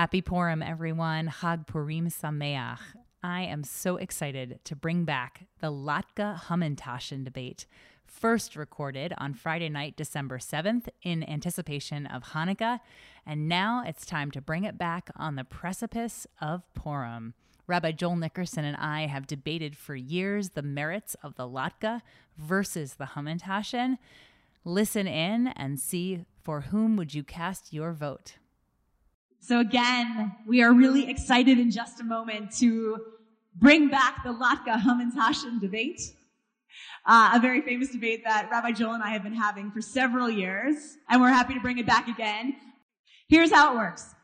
Happy Purim, everyone. Hag Purim Sameach. I am so excited to bring back the Latke Hamantaschen debate, first recorded on Friday night, December 7th, in anticipation of Hanukkah. And now it's time to bring it back on the precipice of Purim. Rabbi Joel Nickerson and I have debated for years the merits of the Latke versus the Hamantaschen. Listen in and see for whom would you cast your vote. So again, we are really excited in just a moment to bring back the Latke Hamantaschen debate. Uh, a very famous debate that Rabbi Joel and I have been having for several years, and we're happy to bring it back again. Here's how it works.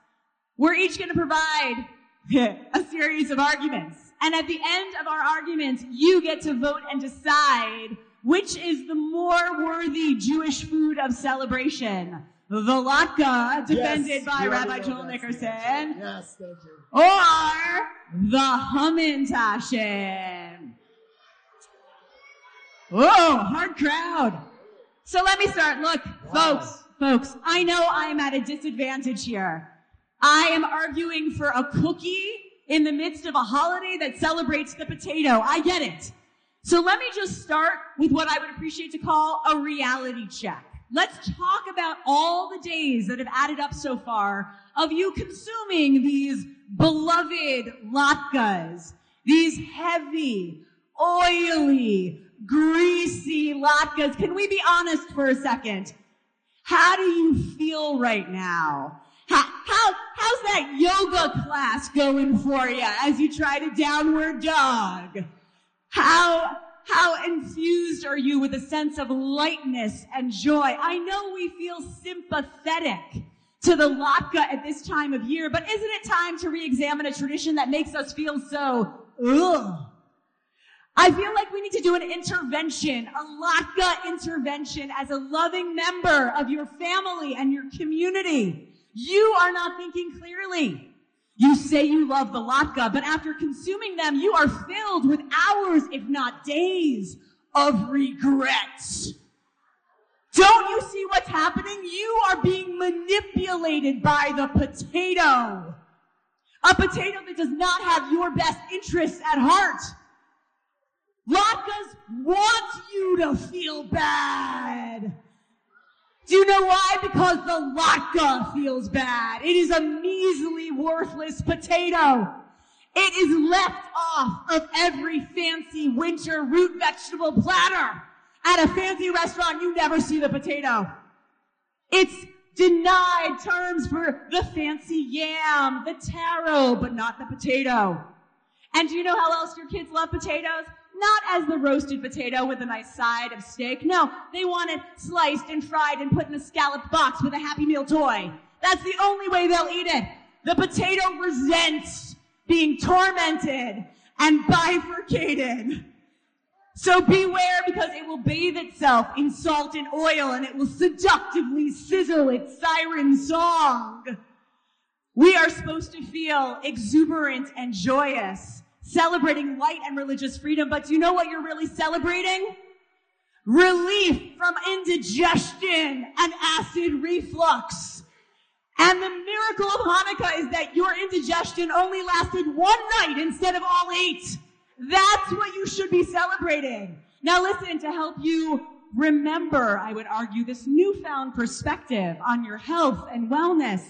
We're each going to provide a series of arguments. And at the end of our arguments, you get to vote and decide which is the more worthy Jewish food of celebration the latke, defended Yes, by Rabbi Joel Nickerson. Yes, thank you. or the Hamantaschen. Oh, hard crowd. So let me start. Look, Wow. folks, folks, I know I am at a disadvantage here. I am arguing for a cookie in the midst of a holiday that celebrates the potato. I get it. So let me just start with what I would appreciate to call a reality check. Let's talk about all the days that have added up so far of you consuming these beloved latkes, these heavy, oily, greasy latkes. Can we be honest for a second? How do you feel right now? How, how, how's that yoga class going for you as you try to downward dog? How, how infused are you with a sense of lightness and joy? I know we feel sympathetic to the latke at this time of year, but isn't it time to re-examine a tradition that makes us feel so, ugh? I feel like we need to do an intervention, a latke intervention as a loving member of your family and your community. You are not thinking clearly. You say you love the latke, but after consuming them, you are filled with hours, if not days, of regrets. Don't you see what's happening? You are being manipulated by the potato. A potato that does not have your best interests at heart. Latkes want you to feel bad. Do you know why? Because the latke feels bad. It is a measly, worthless potato. It is left off of every fancy winter root vegetable platter. At a fancy restaurant, you never see the potato. It's denied terms for the fancy yam, the taro, but not the potato. And do you know how else your kids love potatoes? Not as the roasted potato with a nice side of steak. No, they want it sliced and fried and put in a scalloped box with a Happy Meal toy. That's the only way they'll eat it. The potato resents being tormented and bifurcated. So beware because it will bathe itself in salt and oil and it will seductively sizzle its siren song. We are supposed to feel exuberant and joyous, celebrating light and religious freedom, but do you know what you're really celebrating? Relief from indigestion and acid reflux. And the miracle of Hanukkah is that your indigestion only lasted one night instead of all eight. That's what you should be celebrating. Now listen, to help you remember, I would argue, this newfound perspective on your health and wellness.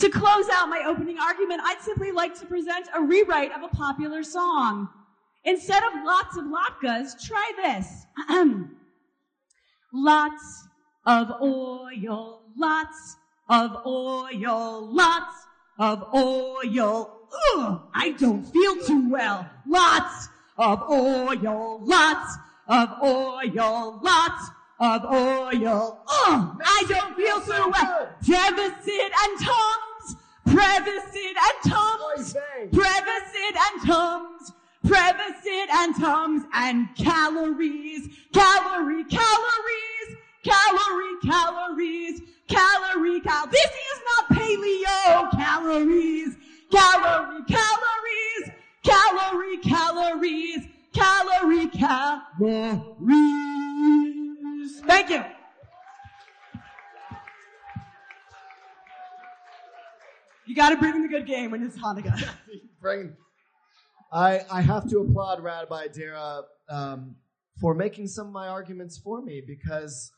To close out my opening argument, I'd simply like to present a rewrite of a popular song. Instead of lots of latkes, try this. lots of oil, lots of oil, lots of oil. Ugh, I don't feel too well. Lots of oil, lots of oil, lots of oil. Ugh, I don't feel so well. Prevacid and Tums, Prevacid and Tums, Prevacid and Tums, Prevacid and Tums, and calories, calorie, calories, calorie, calories, calorie, cal. This is not paleo. Calories, calorie, calories, calorie, calories, calorie, calories. Thank you. You got to bring in the good game when it's Hanukkah. bring. I I have to applaud Rabbi Dara um, for making some of my arguments for me because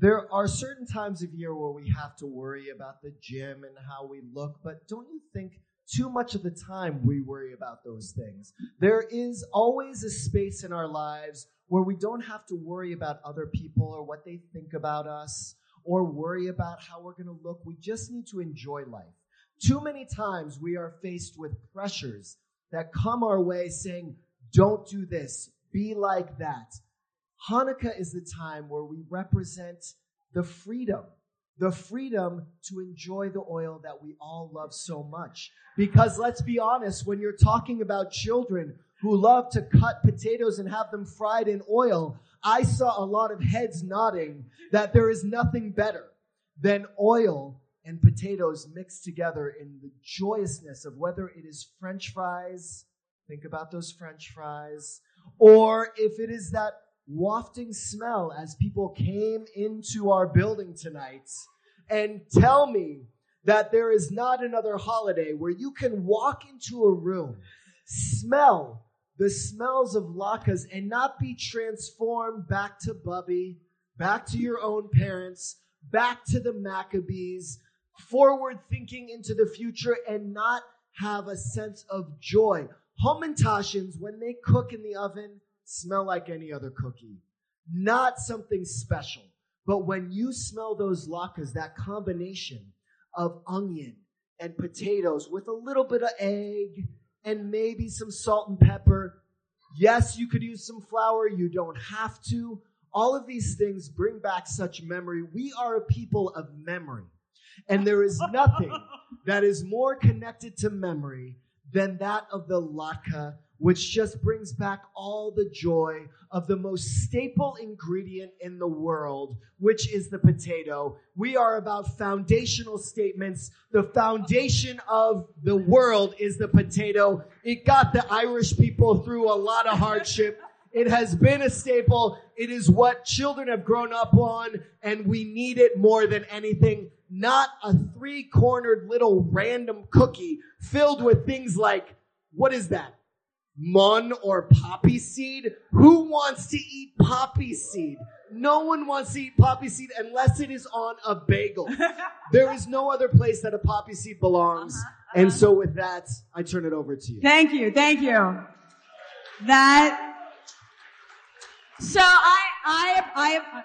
there are certain times of year where we have to worry about the gym and how we look, but don't you think too much of the time we worry about those things? There is always a space in our lives where we don't have to worry about other people or what they think about us or worry about how we're going to look. We just need to enjoy life. Too many times we are faced with pressures that come our way saying, don't do this, be like that. Hanukkah is the time where we represent the freedom, the freedom to enjoy the oil that we all love so much. Because let's be honest, when you're talking about children who love to cut potatoes and have them fried in oil, I saw a lot of heads nodding that there is nothing better than oil and potatoes mixed together in the joyousness of whether it is french fries, think about those french fries, or if it is that wafting smell as people came into our building tonight. And tell me that there is not another holiday where you can walk into a room, smell the smells of latkes and not be transformed back to Bubby, back to your own parents, back to the Maccabees, forward thinking into the future and not have a sense of joy. Hamantaschens, when they cook in the oven, smell like any other cookie. Not something special. But when you smell those latkes, that combination of onion and potatoes with a little bit of egg and maybe some salt and pepper. Yes, you could use some flour. You don't have to. All of these things bring back such memory. We are a people of memory. And there is nothing that is more connected to memory than that of the latke which just brings back all the joy of the most staple ingredient in the world, which is the potato. We are about foundational statements. The foundation of the world is the potato. It got the Irish people through a lot of hardship. It has been a staple. It is what children have grown up on, and we need it more than anything. Not a three cornered little random cookie filled with things like, what is that? mun or poppy seed. Who wants to eat poppy seed? No one wants to eat poppy seed unless it is on a bagel. there is no other place that a poppy seed belongs. Uh-huh, uh-huh. And so with that, I turn it over to you. Thank you. Thank you. That, so I, I, I,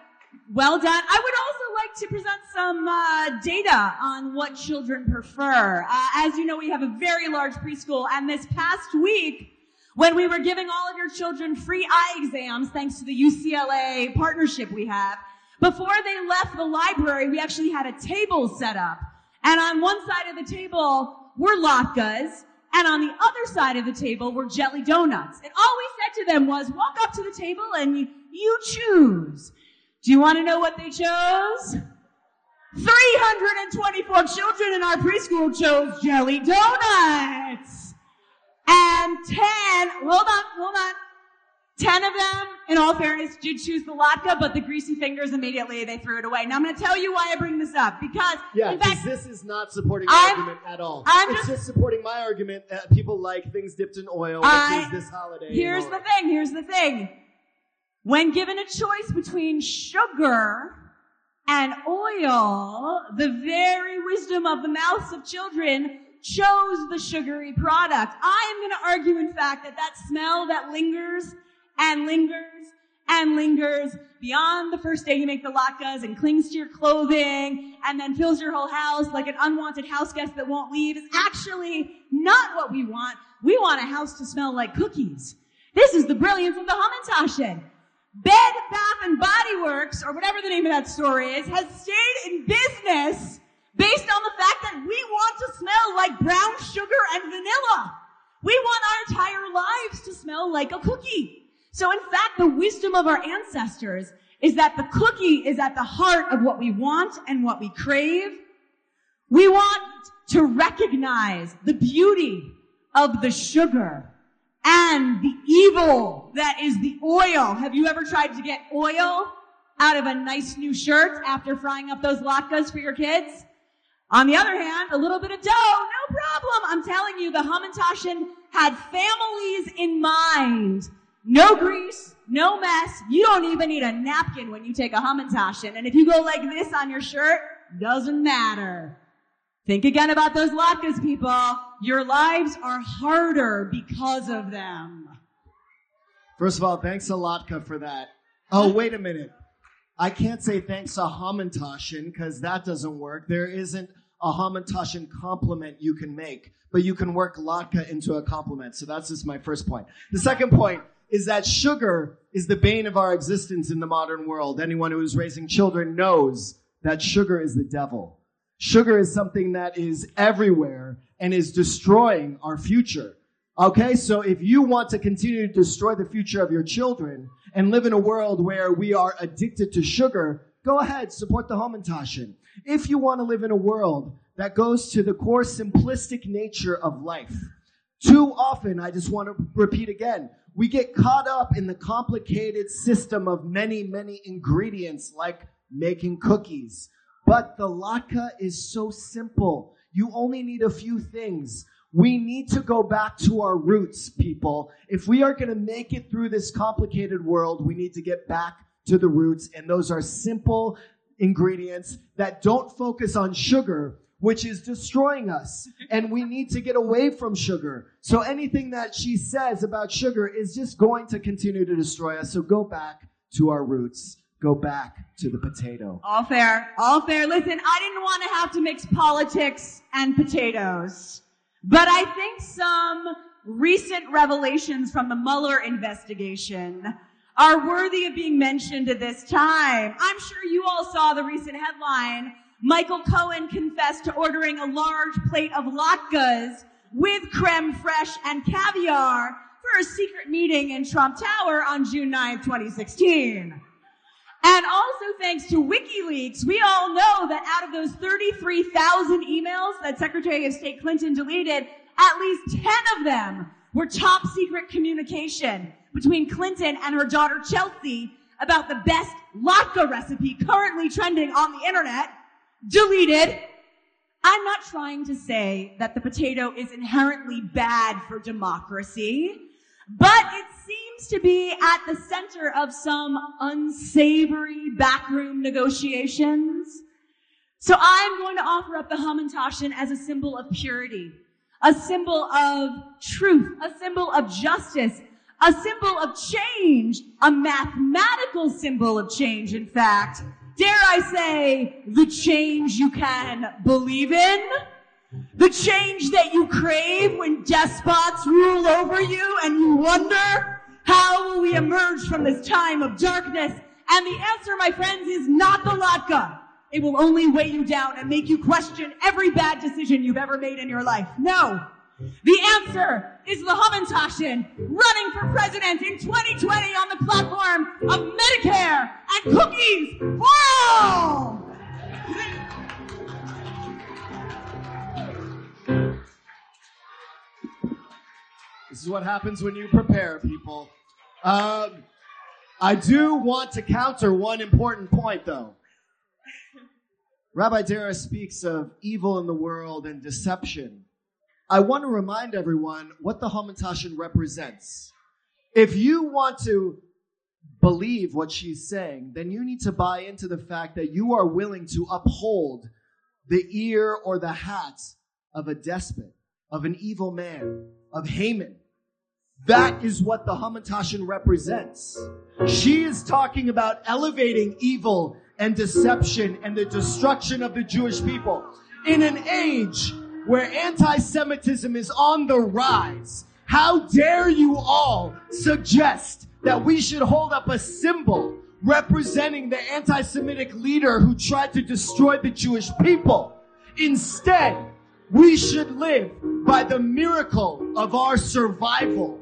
well done. I would also like to present some uh, data on what children prefer. Uh, as you know, we have a very large preschool, and this past week, when we were giving all of your children free eye exams, thanks to the UCLA partnership we have, before they left the library, we actually had a table set up. And on one side of the table were latkes, and on the other side of the table were jelly donuts. And all we said to them was, walk up to the table and you, you choose. Do you want to know what they chose? 324 children in our preschool chose jelly donuts. And 10, hold on, hold on. 10 of them, in all fairness, did choose the latke, but the greasy fingers immediately they threw it away. Now I'm going to tell you why I bring this up because yeah, in fact, this is not supporting my I'm, argument at all. I'm it's just, just, supporting my argument that people like things dipped in oil, which I, is this holiday. Here's the thing. Here's the thing. When given a choice between sugar and oil, the very wisdom of the mouths of children chose the sugary product. I am going to argue, in fact, that that smell that lingers and lingers and lingers beyond the first day you make the latkes and clings to your clothing and then fills your whole house like an unwanted house guest that won't leave is actually not what we want. We want a house to smell like cookies. This is the brilliance of the Hamantaschen. Bed, Bath, and Body Works, or whatever the name of that store is, has stayed in business based on the fact that we want to smell like brown sugar and vanilla. We want our entire lives to smell like a cookie. So in fact, the wisdom of our ancestors is that the cookie is at the heart of what we want and what we crave. We want to recognize the beauty of the sugar and the evil that is the oil. Have you ever tried to get oil out of a nice new shirt after frying up those latkes for your kids? On the other hand, a little bit of dough, no problem. I'm telling you, the Hamantashen had families in mind. No grease, no mess. You don't even need a napkin when you take a Hamantashen. And if you go like this on your shirt, doesn't matter. Think again about those latkes, people. Your lives are harder because of them. First of all, thanks a latke for that. Oh, wait a minute. I can't say thanks a Hamantashen because that doesn't work. There isn't a Hamantashen compliment you can make, but you can work latke into a compliment. So that's just my first point. The second point is that sugar is the bane of our existence in the modern world. Anyone who is raising children knows that sugar is the devil. Sugar is something that is everywhere and is destroying our future. Okay, so if you want to continue to destroy the future of your children and live in a world where we are addicted to sugar, go ahead, support the Hamantashen. If you want to live in a world that goes to the core simplistic nature of life, too often, I just want to repeat again, we get caught up in the complicated system of many, many ingredients like making cookies. But the latke is so simple. You only need a few things. We need to go back to our roots, people. If we are going to make it through this complicated world, we need to get back to the roots. And those are simple ingredients that don't focus on sugar, which is destroying us. And we need to get away from sugar. So anything that she says about sugar is just going to continue to destroy us. So go back to our roots. Go back to the potato. All fair. All fair. Listen, I didn't want to have to mix politics and potatoes. But I think some recent revelations from the Mueller investigation are worthy of being mentioned at this time. I'm sure you all saw the recent headline Michael Cohen confessed to ordering a large plate of latkes with creme fraiche and caviar for a secret meeting in Trump Tower on June 9, 2016. And also thanks to WikiLeaks, we all know that out of those 33,000 emails that Secretary of State Clinton deleted, at least 10 of them were top secret communication between Clinton and her daughter Chelsea about the best latke recipe currently trending on the internet deleted. I'm not trying to say that the potato is inherently bad for democracy, but it seems to be at the center of some unsavory backroom negotiations. So I'm going to offer up the Hamantashen as a symbol of purity, a symbol of truth, a symbol of justice, a symbol of change, a mathematical symbol of change, in fact, dare I say, the change you can believe in, the change that you crave when despots rule over you and you wonder, how will we emerge from this time of darkness? And the answer, my friends, is not the latke. It will only weigh you down and make you question every bad decision you've ever made in your life. No. The answer is the Hamantashen running for president in 2020 on the platform of Medicare and cookies for all. This is what happens when you prepare, people. Um, I do want to counter one important point, though. Rabbi Dara speaks of evil in the world and deception. I want to remind everyone what the Hamantashen represents. If you want to believe what she's saying, then you need to buy into the fact that you are willing to uphold the ear or the hat of a despot, of an evil man, of Haman. That is what the Hamantashen represents. She is talking about elevating evil and deception and the destruction of the Jewish people in an age where anti-Semitism is on the rise. How dare you all suggest that we should hold up a symbol representing the anti-Semitic leader who tried to destroy the Jewish people? Instead, we should live by the miracle of our survival.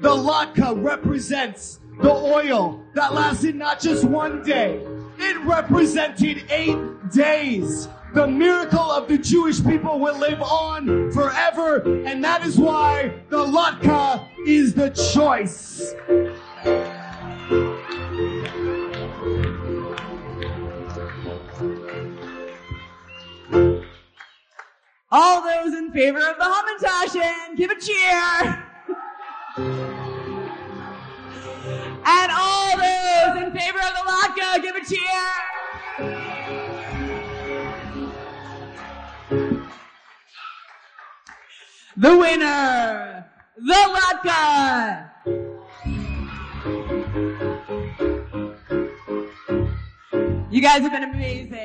The latke represents the oil that lasted not just one day, it represented eight days. The miracle of the Jewish people will live on forever, and that is why the latke is the choice. All those in favor of the Hamantaschen, give a cheer. and all those in favor of the Latke, give a cheer. The winner, the Latke. You guys have been amazing.